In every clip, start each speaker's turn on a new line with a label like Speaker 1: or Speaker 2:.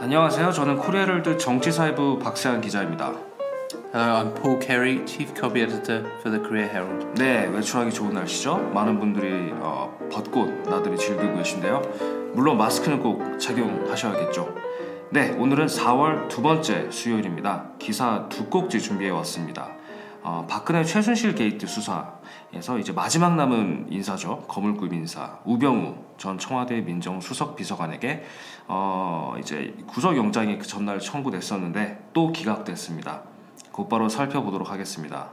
Speaker 1: 안녕하세요. 저는 코리아헤럴드 정치사회부 박세환 기자입니다.
Speaker 2: Hello, I'm Paul Carey, Chief Copy Editor for the Korea Herald.
Speaker 1: 네, 외출하기 좋은 날씨죠. 많은 분들이 어, 벚꽃 나들이 즐기고 계신데요. 물론 마스크는 꼭 착용하셔야겠죠. 네, 오늘은 4월 두 번째 수요일입니다. 기사 두 꼭지 준비해 왔습니다. 어, 박근혜 최순실 게이트 수사에서 이제 마지막 남은 인사죠. 거물급 인사 우병우 전 청와대 민정수석 비서관에게 어, 이제 구속영장이 그 전날 청구됐었는데 또 기각됐습니다. 곧바로 살펴보도록 하겠습니다.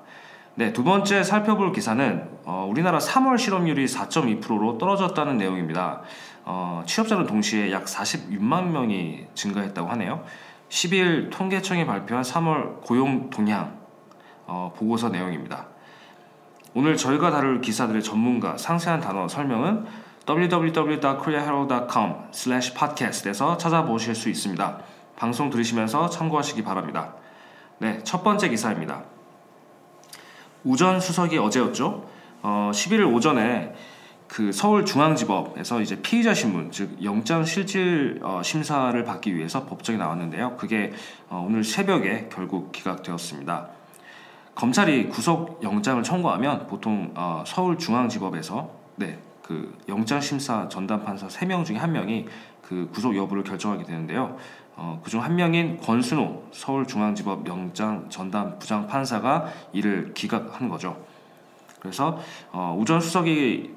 Speaker 1: 네, 두 번째 살펴볼 기사는 어, 우리나라 3월 실업률이 4.2%로 떨어졌다는 내용입니다. 어, 취업자는 동시에 약 46만 명이 증가했다고 하네요. 12일 통계청이 발표한 3월 고용 동향 어, 보고서 내용입니다. 오늘 저희가 다룰 기사들의 전문가 상세한 단어 설명은 www.koreaherald.com/podcast에서 찾아보실 수 있습니다. 방송 들으시면서 참고하시기 바랍니다. 네, 첫 번째 기사입니다. 우전 수석이 어제였죠. 어, 11일 오전에 그 서울중앙지법에서 이제 피의자 신문 즉 영장 실질 어, 심사를 받기 위해서 법정에 나왔는데요. 그게 어, 오늘 새벽에 결국 기각되었습니다. 검찰이 구속 영장을 청구하면 보통 어, 서울중앙지법에서 네, 그 영장 심사 전담 판사 3명 중에 한 명이 그 구속 여부를 결정하게 되는데요. 어, 그중 한 명인 권순호 서울중앙지법 영장 전담 부장 판사가 이를 기각한 거죠. 그래서 어, 우전 수석에게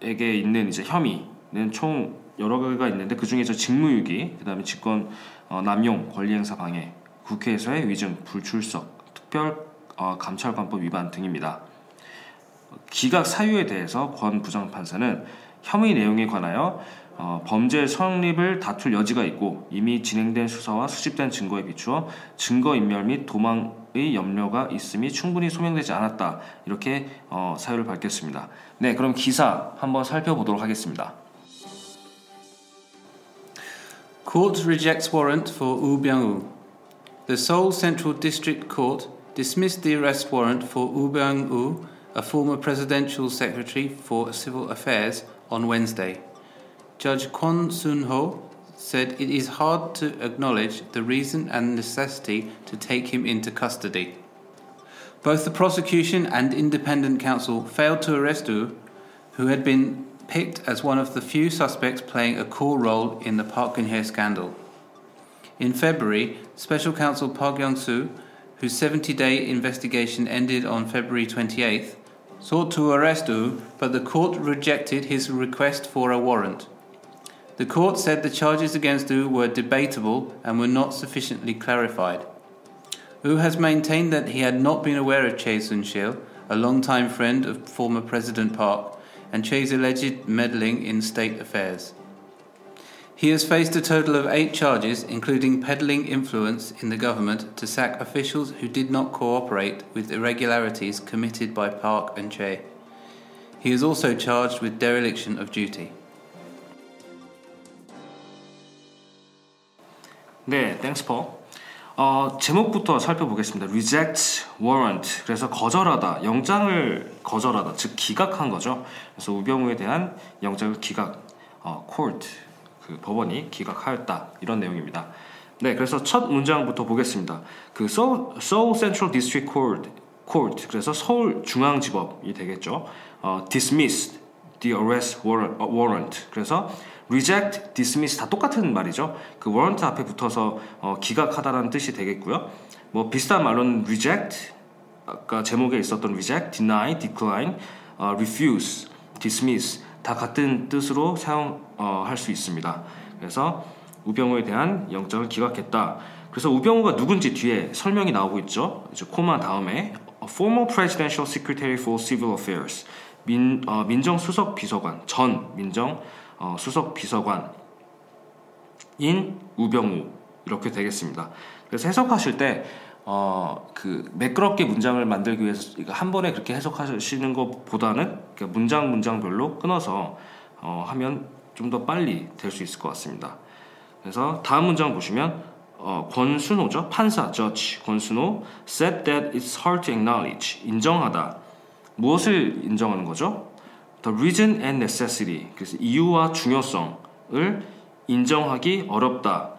Speaker 1: 있는 이제 혐의는 총 여러 개가 있는데 그 중에서 직무유기, 그다음에 직권 어, 남용, 권리행사 방해, 국회에서의 위증, 불출석, 특별 어, 감찰관법 위반 등입니다. 기각 사유에 대해서 권 부장판사는 혐의 내용에 관하여 어, 범죄 성립을 다툴 여지가 있고 이미 진행된 수사와 수집된 증거에 비추어 증거 인멸 및 도망의 염려가 있음이 충분히 소명되지 않았다 이렇게 어, 사유를 밝혔습니다. 네, 그럼 기사 한번 살펴보도록 하겠습니다.
Speaker 2: Court rejects warrant for Woo Byung-woo. The Seoul Central District Court dismissed the arrest warrant for Woo Byung-woo, a former presidential secretary for civil affairs, on Wednesday. Judge Kwon Soon Ho said it is hard to acknowledge the reason and necessity to take him into custody. Both the prosecution and independent counsel failed to arrest Wu, who had been picked as one of the few suspects playing a core role in the Park Geun-hye scandal. In February, Special Counsel Park Young-soo, whose 70-day investigation ended on February 28th, sought to arrest Wu, but the court rejected his request for a warrant. The court said the charges against Wu were debatable and were not sufficiently clarified. Wu has maintained that he had not been aware of Chae Soon-sil, a longtime friend of former President Park, and Chae's alleged meddling in state affairs. He has faced a total of eight charges, including peddling influence in the government to sack officials who did not cooperate with irregularities committed by Park and Chae. He is also charged with dereliction of duty.
Speaker 1: 네, 땡스 포. 어, 제목부터 살펴보겠습니다. Reject warrant. 그래서 거절하다, 영장을 거절하다, 즉 기각한 거죠. 그래서 우병우에 대한 영장을 기각, 어, court, 그 법원이 기각하였다 이런 내용입니다. 네, 그래서 첫 문장부터 보겠습니다. 그 Seoul, Seoul Central District Court, Court, 그래서 서울 중앙지법이 되겠죠. 어, dismissed the arrest warrant. 그래서 reject, dismiss 다 똑같은 말이죠. 그 warrant 앞에 붙어서 어, 기각하다라는 뜻이 되겠고요. 뭐 비슷한 말로는 reject, 아까 제목에 있었던 reject, deny, decline, 어, refuse, dismiss 다 같은 뜻으로 사용할 어, 수 있습니다. 그래서 우병우에 대한 영장을 기각했다. 그래서 우병우가 누군지 뒤에 설명이 나오고 있죠. 이제 코마 다음에 former presidential secretary for civil affairs 민, 어, 민정수석 비서관 전 민정 어, 수석 비서관인 우병우 이렇게 되겠습니다. 그래서 해석하실 때 어, 그 매끄럽게 문장을 만들기 위해서 한 번에 그렇게 해석하시는 것보다는 문장 문장별로 끊어서 어, 하면 좀 더 빨리 될 수 있을 것 같습니다. 그래서 다음 문장 보시면 어, 권순호죠? 판사 judge. 권순호 said that it's hard to acknowledge. 인정하다. 무엇을 인정하는 거죠? The reason and necessity. 그래서 이유와 중요성을 인정하기 어렵다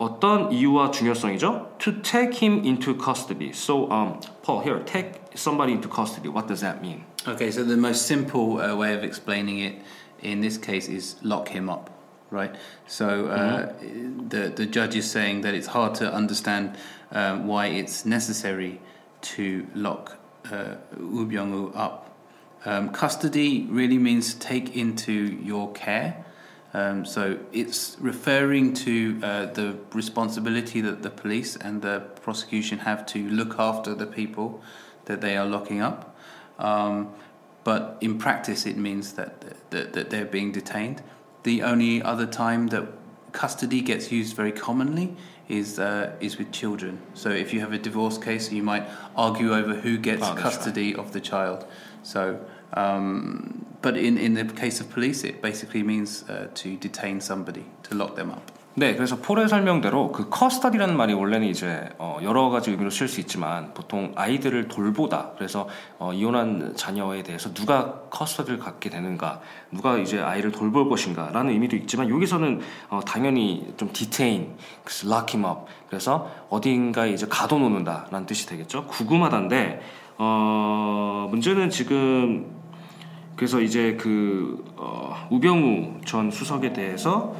Speaker 1: 어떤 이유와 중요성이죠? To take him into custody. So, um, Paul, here, take somebody into custody. What does that mean?
Speaker 2: Okay, so the most simple uh, way of explaining it in this case is lock him up, right? So uh, the the judge is saying that it's hard to understand um, why it's necessary to lock uh, Woo Byung-woo up. Um, custody really means take into your care. Um, so it's referring to uh, the responsibility that the police and the prosecution have to look after the people that they are locking up. Um, but in practice, it means that, that, that they're being detained. The only other time that custody gets used very commonly is uh, is with children. So if you have a divorce case, you might argue over who gets
Speaker 1: Oh,
Speaker 2: custody of the child. So, um, but in in the case of police, it basically means uh, to detain somebody, to lock them up.
Speaker 1: 네, 그래서 폴의 설명대로 그 커스터디라는 말이 원래는 이제 어, 여러 가지 의미로 쓸 수 있지만 보통 아이들을 돌보다. 그래서 어, 이혼한 자녀에 대해서 누가 커스터디를 갖게 되는가, 누가 이제 아이를 돌볼 것인가라는 의미도 있지만 여기서는 어, 당연히 좀 디테인, lock him up. 그래서 어딘가에 이제 가둬놓는다라는 뜻이 되겠죠. 구금하다인데 어, 문제는 지금 그래서 이제 그 어, 우병우 전 수석에 대해서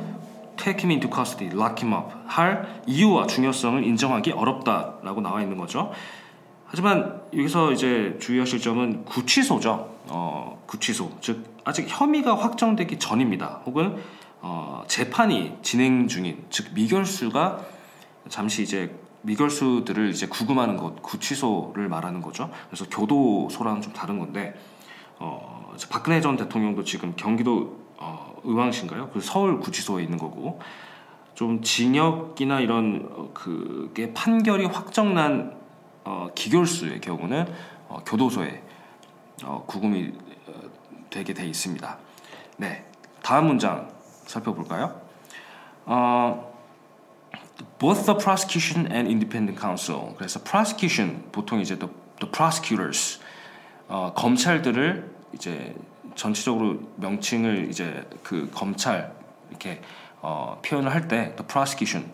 Speaker 1: take him into custody, lock him up 할 이유와 중요성을 인정하기 어렵다라고 나와 있는 거죠. 하지만 여기서 이제 주의하실 점은 구치소죠. 어, 구치소. 즉 아직 혐의가 확정되기 전입니다. 혹은 어, 재판이 진행 중인 즉 미결수가 잠시 이제 미결수들을 이제 구금하는 것 구치소를 말하는 거죠. 그래서 교도소랑은 좀 다른 건데 어, 박근혜 전 대통령도 지금 경기도 어, 의왕시인가요? 그 서울 구치소에 있는 거고 좀 징역이나 이런 어, 그게 판결이 확정난 어, 기결수의 경우는 어, 교도소에 어, 구금이 어, 되게 돼 있습니다. 네, 다음 문장 살펴볼까요? 어, both the prosecution and independent counsel. 그래서 prosecution 보통 이제 the, the prosecutors 어, 검찰들을 이제 전체적으로 명칭을 이제 그 검찰 이렇게 어, 표현을 할 때 the prosecution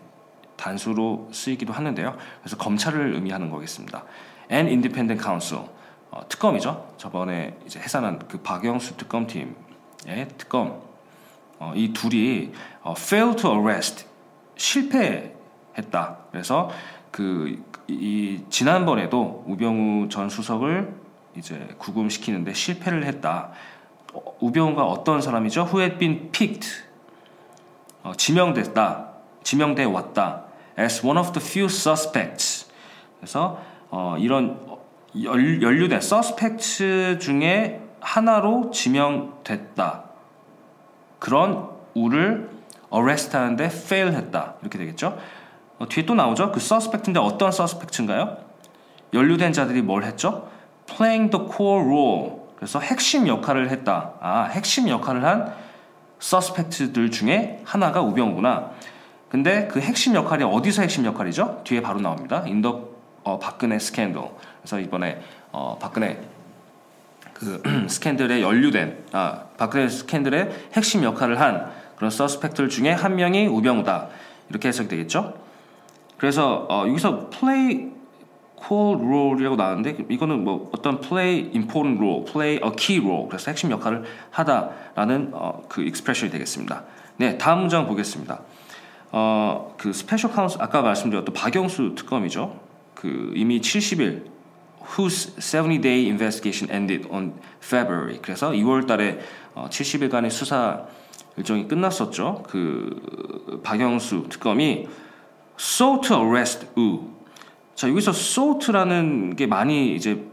Speaker 1: 단수로 쓰이기도 하는데요. 그래서 검찰을 의미하는 거겠습니다. and independent counsel 어, 특검이죠. 저번에 이제 해산한 그 박영수 특검팀의 특검 어, 이 둘이 어, fail to arrest 실패했다. 그래서 그 이 지난번에도 우병우 전 수석을 이제 구금시키는데 실패를 했다. 어, 우병우가 어떤 사람이죠? Who had been picked 어, 지명됐다. 지명돼 왔다. As one of the few suspects. 그래서 어, 이런 연, 연루된 suspects 중에 하나로 지명됐다. 그런 우를 arrest하는데 fail했다 이렇게 되겠죠. 어, 뒤에 또 나오죠. 그 suspect인데 어떤 suspect인가요? 연루된 자들이 뭘 했죠? Playing the core role. 그래서 핵심 역할을 했다. 아 핵심 역할을 한 suspect들 중에 하나가 우병우구나. 근데 그 핵심 역할이 어디서 핵심 역할이죠? 뒤에 바로 나옵니다. in the 어, 박근혜 스캔들. 그래서 이번에 어, 박근혜 그 스캔들에 연루된 아 박근혜 스캔들의 핵심 역할을 한 그런 suspect들 중에 한 명이 우병우다 이렇게 해석이 되겠죠. 그래서 어, 여기서 play core role이라고 나왔는데 이거는 뭐 어떤 play important role, play a key role 그래서 핵심 역할을 하다라는 어, 그 expression이 되겠습니다. 네 다음 문장 보겠습니다. 어, 그 special counsel 아까 말씀드렸던 박영수 특검이죠. 그 이미 70일 whose 70-day investigation ended on February. 그래서 2월달에 어, 70일간의 수사 일정이 끝났었죠. 그 박영수 특검이 sought to arrest Wu. 자 여기서 sought라는 게 많이 이제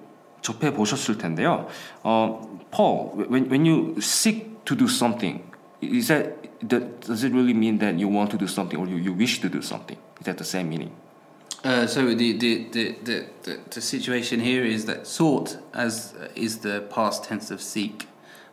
Speaker 1: 접해 보셨을 텐데요. 어, Paul, when, when you seek to do something, is that, that does it really mean that you want to do something or you, you wish to do something? Is that the same meaning?
Speaker 2: Uh, so the, the, the, the, the, the situation here is that sought as uh, is the past tense of seek.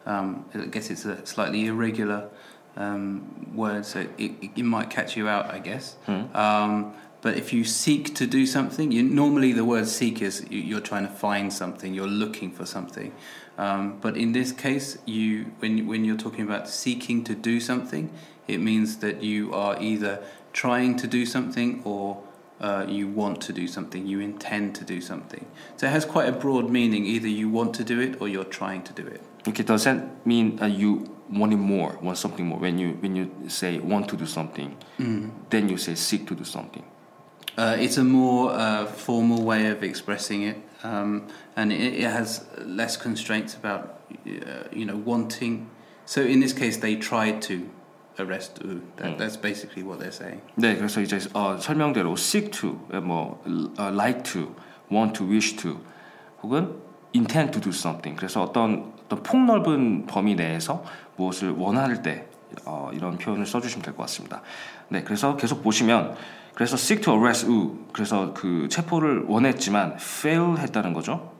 Speaker 2: Um, I guess it's a slightly irregular um, word, so it, it, it might catch you out, I guess. Um, but if you seek to do something, you, normally the word seek is you, you're trying to find something, you're looking for something. Um, but in this case, you when when you're talking about seeking to do something, it means that you are either trying to do something or uh, you want to do something, you intend to do something. So it has quite a broad meaning. Either you want to do it or you're trying to do it.
Speaker 1: Okay, does that mean you wanting more, want something more? When you when you say want to do something, then you say seek to do something.
Speaker 2: Uh, it's a more uh, formal way of expressing it, um, and it, it has less constraints about uh, you know wanting. So in this case, they tried to arrest U. That, That's basically what they're saying.
Speaker 1: 네, 그래서 이제 어, 설명대로 seek to, 뭐 어, like to, want to, wish to, 혹은 intend to do something. 그래서 어떤 어떤 폭넓은 범위 내에서 무엇을 원할 때 어, 이런 표현을 써주시면 될 것 같습니다. 네, 그래서 계속 보시면 그래서 seek to arrest U, 그래서 그 체포를 원했지만 fail 했다는 거죠.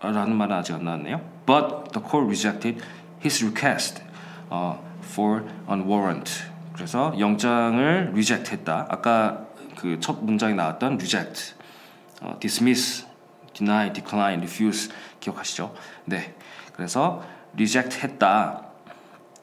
Speaker 1: 라는 말은 아직 안 나왔네요. But the court rejected his request uh, for on warrant. 그래서 영장을 reject했다. 아까 그 첫 문장에 나왔던 reject, 어, dismiss, deny, decline, refuse 기억하시죠? 네. 그래서 reject했다.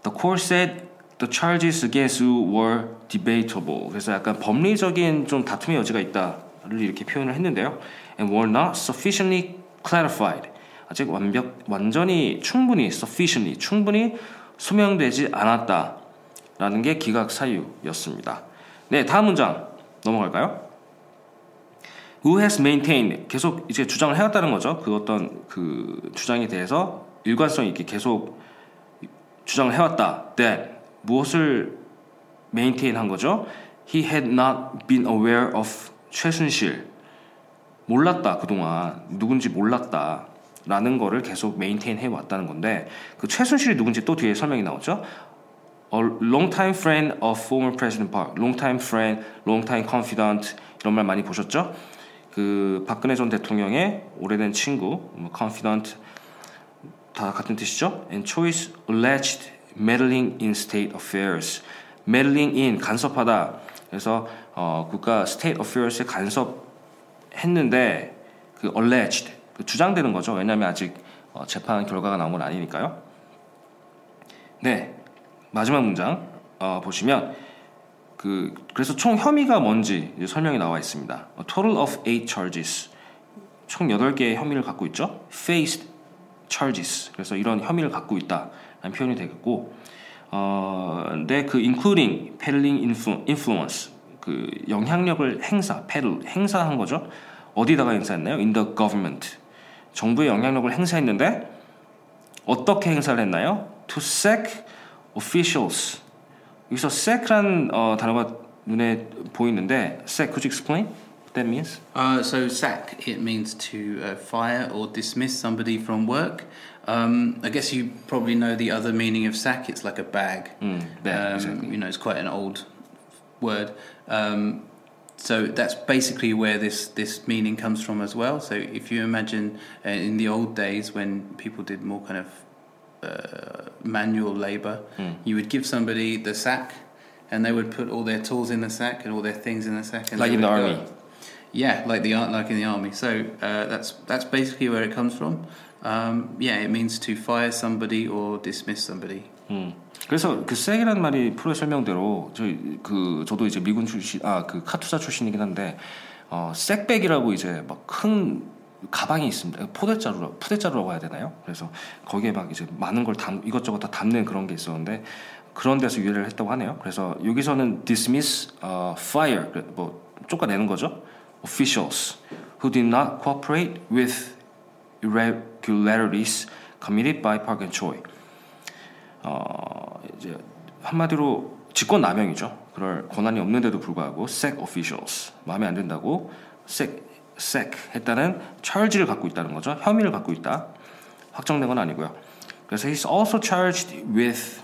Speaker 1: The court said the charges against you were debatable. 그래서 약간 법리적인 좀 다툼의 여지가 있다를 이렇게 표현을 했는데요. And were not sufficiently clarified. 아직 완벽 완전히 충분히 sufficiently 충분히 소명되지 않았다라는 게 기각 사유였습니다. 네, 다음 문장 넘어갈까요? Who has maintained 계속 이제 주장을 해왔다는 거죠. 그 어떤 그 주장에 대해서 일관성 있게 계속 주장을 해왔다. That 무엇을 maintain 한 거죠? He had not been aware of 최순실 몰랐다 그동안 누군지 몰랐다 라는 거를 계속 메인테인 해 왔다는 건데 그 최순실이 누군지 또 뒤에 설명이 나오죠 A long-time friend of former President Park long-time friend, long-time confidant 이런 말 많이 보셨죠? 그 박근혜 전 대통령의 오래된 친구 뭐 confidant 다 같은 뜻이죠 And choice alleged meddling in state affairs meddling in 간섭하다 그래서 어, 국가 state affairs에 간섭했는데 그 alleged 그 주장되는 거죠. 왜냐하면 아직 어, 재판 결과가 나온 건 아니니까요. 네 마지막 문장 어, 보시면 그 그래서 총 혐의가 뭔지 설명이 나와 있습니다. A total of 8 charges 총 8개의 혐의를 갖고 있죠. faced charges 그래서 이런 혐의를 갖고 있다 라는 표현이 되겠고 어, 근데 그 including peddling influence 그 영향력을 행사, peddle 행사한 거죠. 어디다가 행사했나요? In the government. 정부의 영향력을 행사했는데 어떻게 행사를 했나요? To sack officials. 여기서 sack란 어, 단어가 눈에 보이는데 sack, could you explain that means?
Speaker 2: Uh, so sack it means to uh, fire or dismiss somebody from work. Um, I guess you probably know the other meaning of sack. It's like a bag.
Speaker 1: 음, 네,
Speaker 2: um,
Speaker 1: exactly.
Speaker 2: You know, it's quite an old word. Um, so that's basically where this, this meaning comes from as well. So if you imagine uh, in the old days when people did more kind of uh, manual labor, you would give somebody the sack, and they would put all their tools in the sack and all their things in the sack. And
Speaker 1: Like in the
Speaker 2: would go-
Speaker 1: army.
Speaker 2: Yeah, like the like in the army. So uh, that's that's basically where it comes from. Um, yeah, it means to fire somebody or dismiss somebody.
Speaker 1: 음. 그래서 그 섹이라는 말이 프로의 설명대로 저희 그 저도 이제 미군 출신 아 그 카투사 출신이긴 한데 어 섹백이라고 이제 막 큰 가방이 있습니다. 포대자루 푸대자루라고 해야 되나요? 그래서 거기에 막 이제 많은 걸 담 이것저것 다 담는 그런 게 있었는데 그런 데서 유래를 했다고 하네요. 그래서 여기서는 dismiss, 어, fire 그래, 뭐 쫓아내는 거죠. officials who did not cooperate with irregularities committed by Park and Choi. 어, 이제 한마디로 직권 남용이죠. 그럴 권한이 없는데도 불구하고 sec officials 마음에 안 든다고 sec sec 했다는 charge를 갖고 있다는 거죠. 혐의를 갖고 있다. 확정된 건 아니고요. 그래서 he's also charged with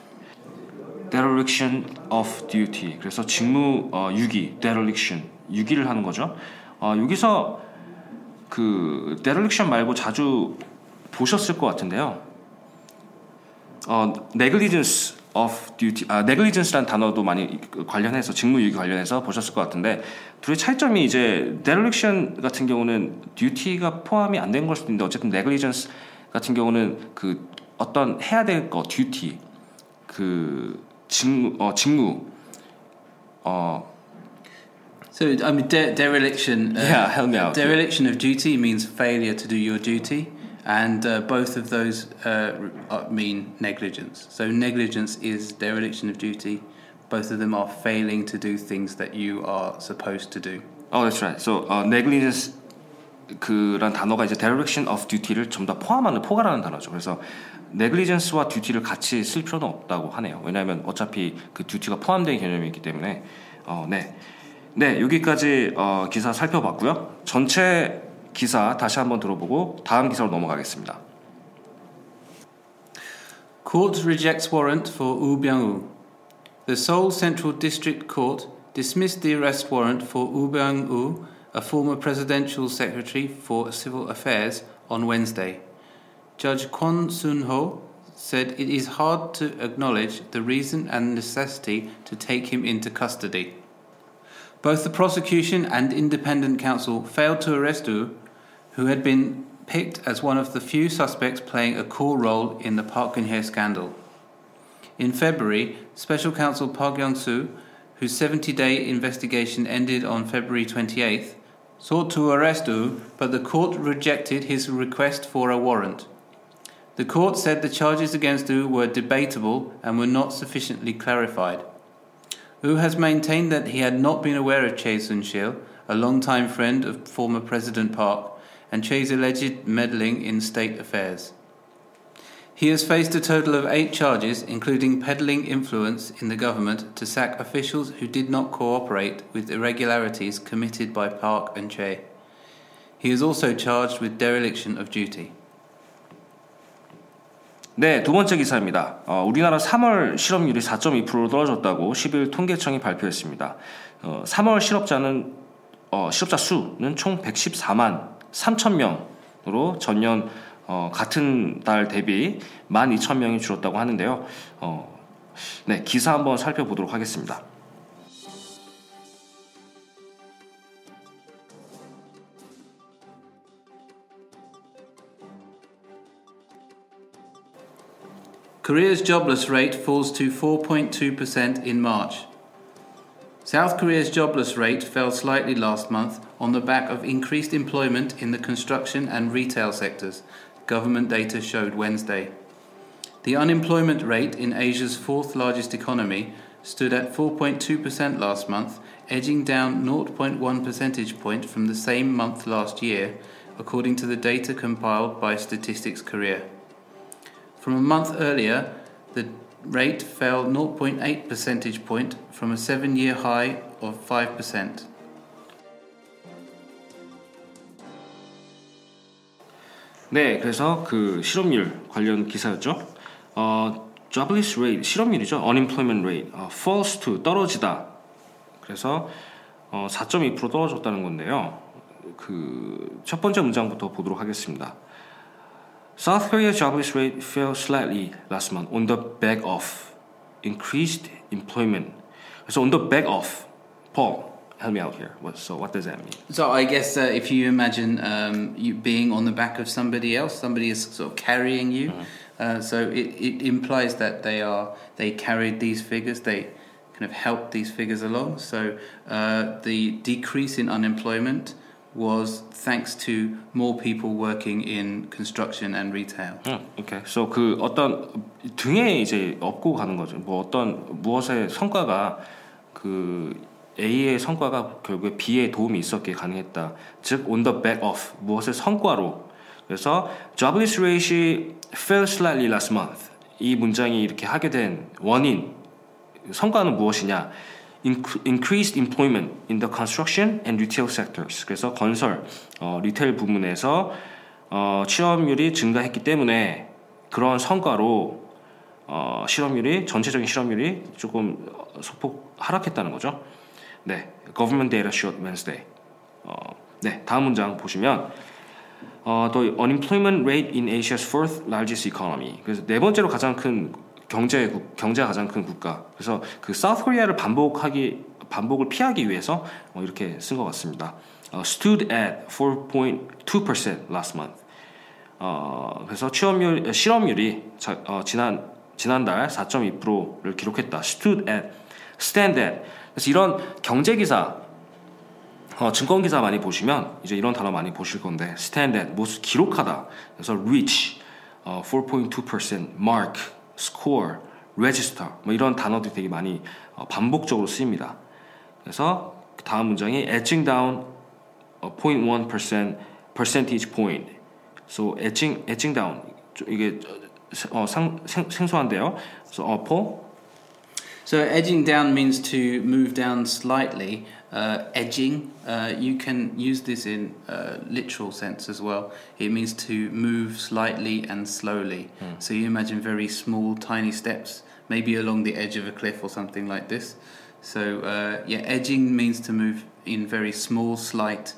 Speaker 1: dereliction of duty. 그래서 직무 어, 유기 dereliction 유기를 하는 거죠. 어, 여기서 그 dereliction 말고 자주 보셨을 것 같은데요. 어, negligence of duty, 아, negligence라는 단어도 많이 관련해서 직무유기 관련해서 보셨을 것 같은데 둘의 차이점이 이제 dereliction 같은 경우는 duty가 포함이 안 된 걸 수도 있는데 어쨌든 negligence 같은 경우는 그 어떤 해야 될 거 duty 그 직무 어 직무 어
Speaker 2: So I mean, de- dereliction. Uh,
Speaker 1: Yeah, help me out.
Speaker 2: Dereliction of duty means failure to do your duty, and uh, both of those uh, r- uh, mean negligence. So negligence is dereliction of duty. Both of them are failing to do things that you are supposed to do.
Speaker 1: Oh, that's right. So uh, negligence 그란 단어가 이제 dereliction of duty를 좀 더 포함하는 포괄하는 단어죠. 그래서 negligence와 duty를 같이 쓸 필요는 없다고 하네요. 왜냐하면 어차피 그 duty가 포함된 개념이 있기 때문에 어, 네, 네 여기까지 어, 기사 살펴봤고요. 전체 기사 다시 한번 들어보고 다음 기사로 넘어가겠습니다.
Speaker 2: Court rejects warrant for Woo Byung-woo. The Seoul Central District Court dismissed the arrest warrant for Woo Byung-woo, a former presidential secretary for civil affairs, on Wednesday. Judge Kwon Sun-ho said it is hard to acknowledge the reason and necessity to take him into custody. Both the prosecution and independent counsel failed to arrest Woo, who had been picked as one of the few suspects playing a core role in the Park Geun-hye scandal. In February, Special Counsel Park Young-soo, whose 70-day investigation ended on February 28th, sought to arrest Woo, but the court rejected his request for a warrant. The court said the charges against Woo were debatable and were not sufficiently clarified. Woo has maintained that he had not been aware of Chae Sun-shil, a longtime friend of former President Park, and Chae's alleged meddling in state affairs. He has faced a total of eight charges, including peddling influence in the government to sack officials who did not cooperate with irregularities committed by Park and Chae. He is also charged with dereliction of duty.
Speaker 1: 네, 두 번째 기사입니다. 어, 우리나라 3월 실업률이 4.2%로 떨어졌다고 10일 통계청이 발표했습니다. 어, 3월 실업자는 어, 실업자 수는 총 114만 3천 명으로 전년 어, 같은 달 대비 12,000명이 줄었다고 하는데요. 어, 네, 기사 한번 살펴보도록 하겠습니다.
Speaker 2: Korea's jobless rate falls to 4.2% in March. South Korea's jobless rate fell slightly last month on the back of increased employment in the construction and retail sectors, government data showed Wednesday. The unemployment rate in Asia's fourth largest economy stood at 4.2% last month, edging down 0.1 percentage point from the same month last year, according to the data compiled by Statistics Korea. From a month earlier, the rate fell 0.8 percentage point from a seven year high of 5%.
Speaker 1: 네, 그래서 그 실업률 관련 기사였죠. 어, jobless rate 실업률이죠. unemployment rate 어, falls to 떨어지다. 그래서 어, 4.2% 떨어졌다는 건데요. 그 첫 번째 문장부터 보도록 하겠습니다. South Korea's jobless rate fell slightly last month on the back of increased employment. So on the back of, Paul, help me out here. What, so what does that mean?
Speaker 2: So I guess uh, if you imagine um, you being on the back of somebody else, somebody is sort of carrying you. Mm-hmm. Uh, so it, it implies that they are they carried these figures. They kind of helped these figures along. So uh, the decrease in unemployment was thanks to more people working in construction and retail.
Speaker 1: 응, 오케이. So 그 어떤 등에 이제 업고 가는 거죠. 뭐 어떤 무엇의 성과가 그 A의 성과가 결국에 B의 도움이 있었기에 가능했다. 즉 on the back of 무엇의 성과로. 그래서 jobless rate이 fell slightly last month. 이 문장이 이렇게 하게 된 원인 성과는 무엇이냐? Inc- increased employment in the construction and retail sectors. 그래서 건설, 어, 리테일 부문에서 어, 취업률이 증가했기 때문에 그런 성과로 어, 실업률이 전체적인 실업률이 조금 어, 소폭 하락했다는 거죠. 네, government data showed Wednesday. 어, 네, 다음 문장 보시면 어, 또 unemployment rate in Asia's fourth largest economy. 그래서 네 번째로 가장 큰 경제 국- 경제가 가장 큰 국가. 그래서 그 사우스 코리아를 반복하기 반복을 피하기 위해서 어, 이렇게 쓴 것 같습니다. 어, stood at 4.2% last month. 어, 그래서 취업률 실업률이 자, 어, 지난 지난달 4.2%를 기록했다. stood at, stand at. 그래서 이런 경제 기사, 어, 증권 기사 많이 보시면 이제 이런 단어 많이 보실 건데 stand at, 뭐 기록하다. 그래서 reach, 어, 4.2%, mark, score, register, 뭐 이런 단어들이 되게 많이 어, 반복적으로 쓰입니다. 그래서 다음 문장이 edging down 0.1% percentage point. So edging edging down 이게 어, 상, 생, 생소한데요. So 어, Paul.
Speaker 2: So edging down means to move down slightly. Uh, edging, uh, you can use this in uh, literal sense as well. It means to move slightly and slowly.
Speaker 1: Mm.
Speaker 2: So you imagine very small, tiny steps, maybe along the edge of a cliff or something like this. So uh, yeah, edging means to move in very small, slight,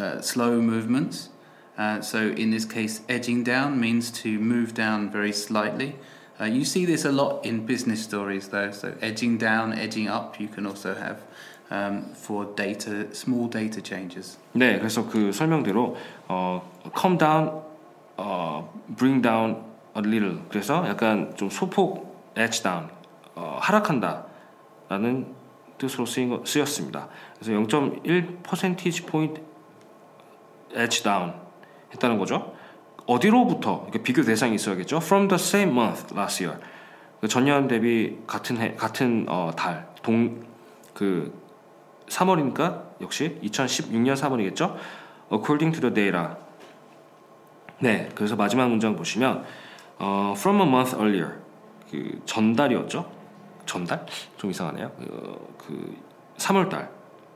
Speaker 2: uh, slow movements. Uh, so in this case, edging down means to move down very slightly. Uh, you see this a lot in business stories, though. So edging down, edging up, you can also have um, for data, small data changes.
Speaker 1: 네, 그래서 그 설명대로 어, come down, 어, bring down a little. 그래서 약간 좀 소폭 edge down, 어, 하락한다라는 뜻으로 쓰인 거, 쓰였습니다. 그래서 0.1 퍼센티지 포인트 edge down 했다는 거죠. 어디로부터 그러니까 비교 대상이 있어야겠죠. From the same month last year. 그 전년 대비 같은 해 같은 어, 달 동 그 3월이니까 역시 2016년 3월이겠죠. According to the data. 네, 그래서 마지막 문장 보시면 어, from a month earlier 그 전달이었죠. 전달? 좀 이상하네요. 그, 그 3월달,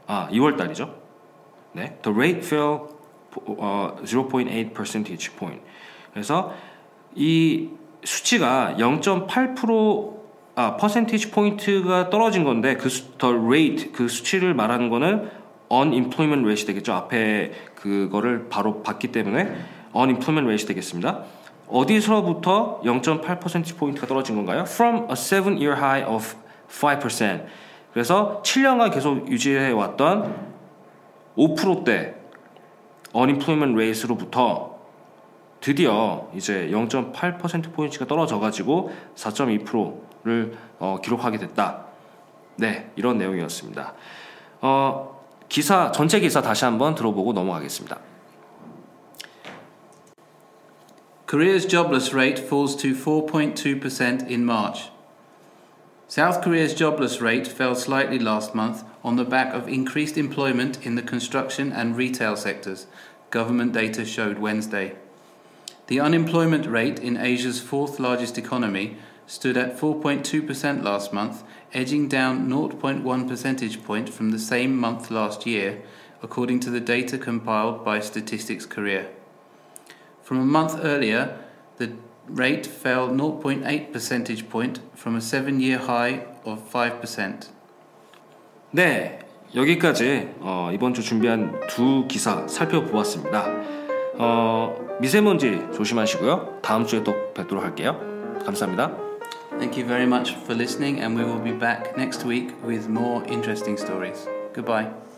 Speaker 1: 아 2월달이죠. 네, the rate fell 어, 0.8 percentage point. 그래서 이 수치가 0.8% 아, percentage point가 떨어진 건데 그 수, the rate 그 수치를 말하는 거는 unemployment rate이 되겠죠. 앞에 그거를 바로 봤기 때문에 unemployment rate이 되겠습니다. 어디서부터 0.8 percentage point가 떨어진 건가요? From a 7-year high of 5%. 그래서 7년간 계속 유지해 왔던 5%대 unemployment rate로부터 드디어 이제 0.8% 포인트가 떨어져 가지고 4.2%를 어, 기록하게 됐다. 네, 이런 내용이었습니다. 어, 기사 전체 기사 다시 한번 들어보고 넘어가겠습니다.
Speaker 2: Korea's jobless rate falls to 4.2% in March. South Korea's jobless rate fell slightly last month on the back of increased employment in the construction and retail sectors, government data showed Wednesday. The unemployment rate in Asia's fourth largest economy stood at 4.2% last month, edging down 0.1 percentage point from the same month last year, according to the data compiled by Statistics Korea. From a month earlier, the rate fell 0.8 percentage point from a 7-year high of 5%.
Speaker 1: 네, 여기까지 어, 이번 주 준비한 두 기사 살펴보았습니다. 어, 미세먼지 조심하시고요. 다음 주에 또 뵙도록 할게요. 감사합니다.
Speaker 2: Thank you very much for listening, and we will be back next week with more interesting stories. Goodbye.